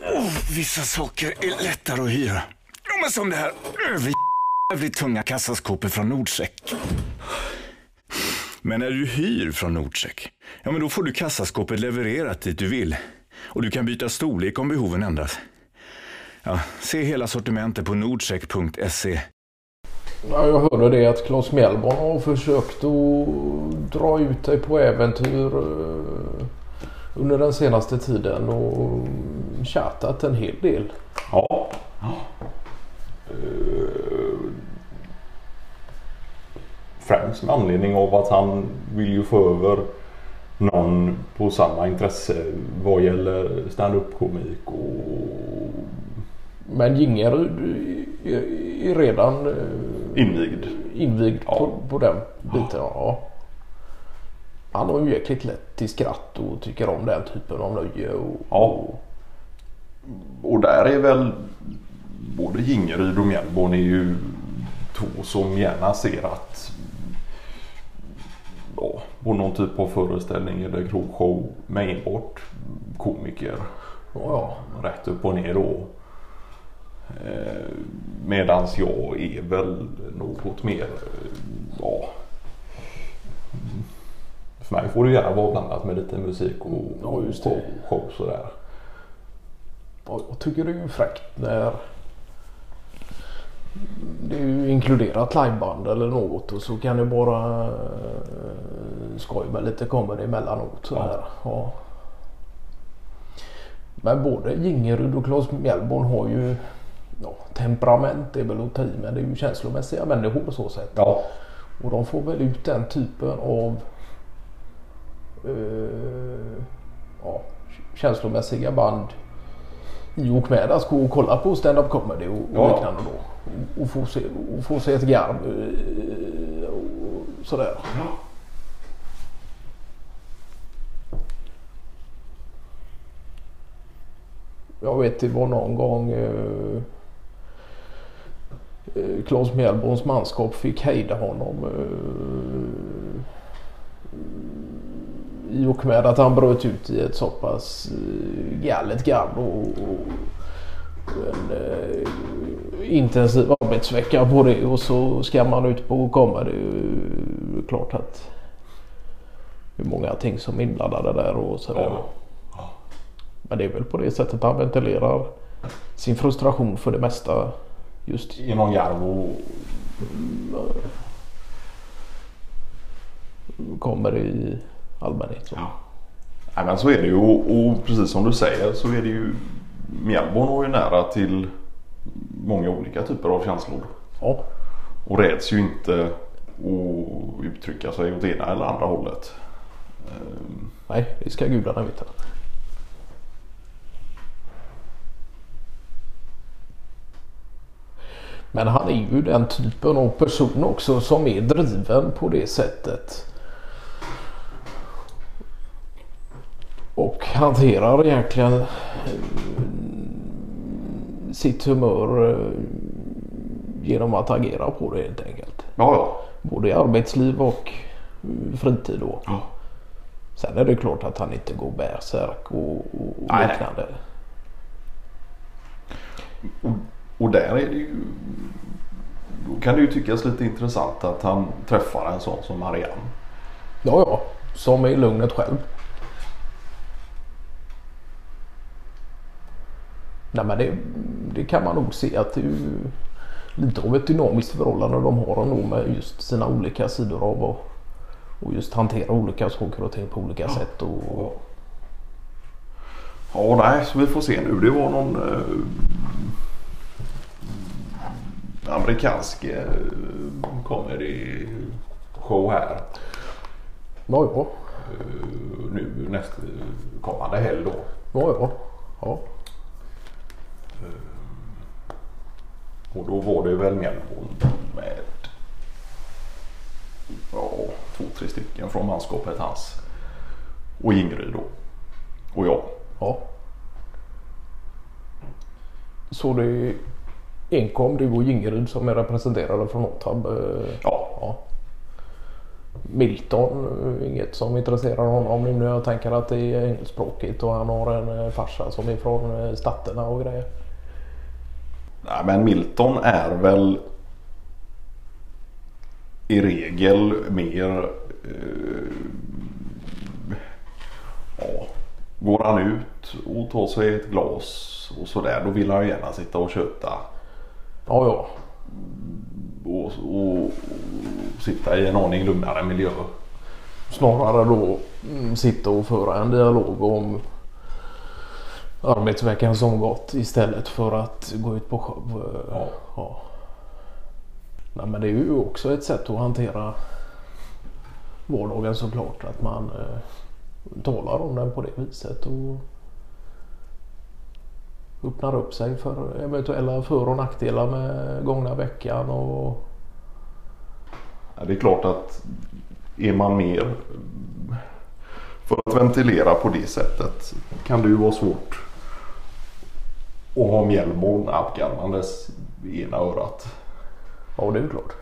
Oh, vissa saker är lättare att hyra. Ja, men som det här överjävligt tunga kassaskåpet från Nordcheck. Men när du hyr från Nordcheck, ja men då får du kassaskåpet levererat dit du vill. Och du kan byta storlek om behoven ändras. Ja, se hela sortimentet på nordcheck.se. Ja, jag hörde det att Claes Mellborn har försökt att dra ut dig på äventyr eh, under den senaste tiden och chattat en hel del. Ja. ja. Uh, främst med anledning av att han vill ju få över någon på samma intresse vad gäller stand-up komik och... Men Gingerud är redan uh, invigd, invigd ja. på, på den biten. Ja. Han har ju jäkligt lätt till skratt och tycker om den typen av nöje. Och, ja. Och där är väl både Gingeryd och Mjällborn är ju två som gärna ser att ja, på någon typ av föreställning eller krogshow med enbart komiker. Ja. Rätt upp och ner då. Eh, medans jag är väl något mer ja, för mig får det gärna vara blandat med lite musik och, ja, just det. och show sådär. Jag tycker det är fräckt när det är ju inkluderat liveband eller något och så kan det bara eh, skoj med lite comedy emellanåt. Sådär. Ja. ja. Men både Gingerud och Claes Mjällborn har ju ja, temperament är väl att ta i men det är ju känslomässiga människor på så sätt. Ja. Och de får väl ut den typen av uh, ja, känslomässiga band i och med att gå och kolla på stand-up comedy och, ja. liknande då. Och få se, och få se ett garv uh, och sådär. Ja. Jag vet det var någon gång uh, Claes Mjällborns manskap fick hejda honom. Uh, i och med att han bröt ut i ett så pass eh, galet garv och, en uh, intensiv arbetsvecka på det och så ska man ut på och komma. Det är ju klart att det är många ting som är inblandade där och sådär. Ja. Men det är väl på det sättet han ventilerar sin frustration för det mesta. Just i någon garv och kommer i allmänhet. Så. Ja. Nej, men så är det ju och, och, precis som du säger så är det ju Mjällborn har ju nära till många olika typer av känslor. Ja. Och räds ju inte att uttrycka sig åt ena eller andra hållet. Ehm. Nej, det ska gudarna veta. Men han är ju den typen av person också som är driven på det sättet. Och hanterar egentligen eh, sitt humör eh, genom att agera på det helt enkelt. Ja, ja. Både i arbetsliv och fritid då. Ja. Sen är det klart att han inte går bärsärk och, och nej, liknande. Och, och där är det ju då kan det ju tyckas lite intressant att han träffar en sån som Marianne. Ja, ja. Som är i lugnet själv. Nej, men det, det, kan man nog se att det är lite av ett dynamiskt förhållande de har nog med just sina olika sidor av och, och just hantera olika saker och ting på olika ja. sätt. Och, och... Ja, nej, så vi får se nu. Det var någon eh, amerikansk eh, comedy show här. Ja, ja. Uh, nu nästa kommande helg då. Ja, ja. ja. Uh, och då var det väl Melbourne med ja, två, tre stycken från manskapet hans. Och Ingrid då. Och jag. Ja. Så det enkom du och Gingerud som är representerade från Notab. Ja. ja. Milton, eh, inget som intresserar honom nu när jag tänker att det är engelskspråkigt och han har en eh, farsa som är från eh, Statterna och grejer. Nej, men Milton är väl i regel mer... Eh, ja, går han ut och tar sig ett glas och sådär då vill han ju gärna sitta och köta. Ja, ja. Och, och, och sitta i en aning lugnare miljö. Snarare då mm, sitta och föra en dialog om arbetsveckan som gått istället för att gå ut på show. Ja. Ja. Nej, men det är ju också ett sätt att hantera vardagen såklart. Att man eh, talar om den på det viset och öppnar upp sig för eventuella för och nackdelar med gångna veckan. Och, Ja, det är klart att är man mer för att ventilera på det sättet kan det ju vara svårt och ha mjällbon abgarvandes i ena örat. ja, det är ju klart.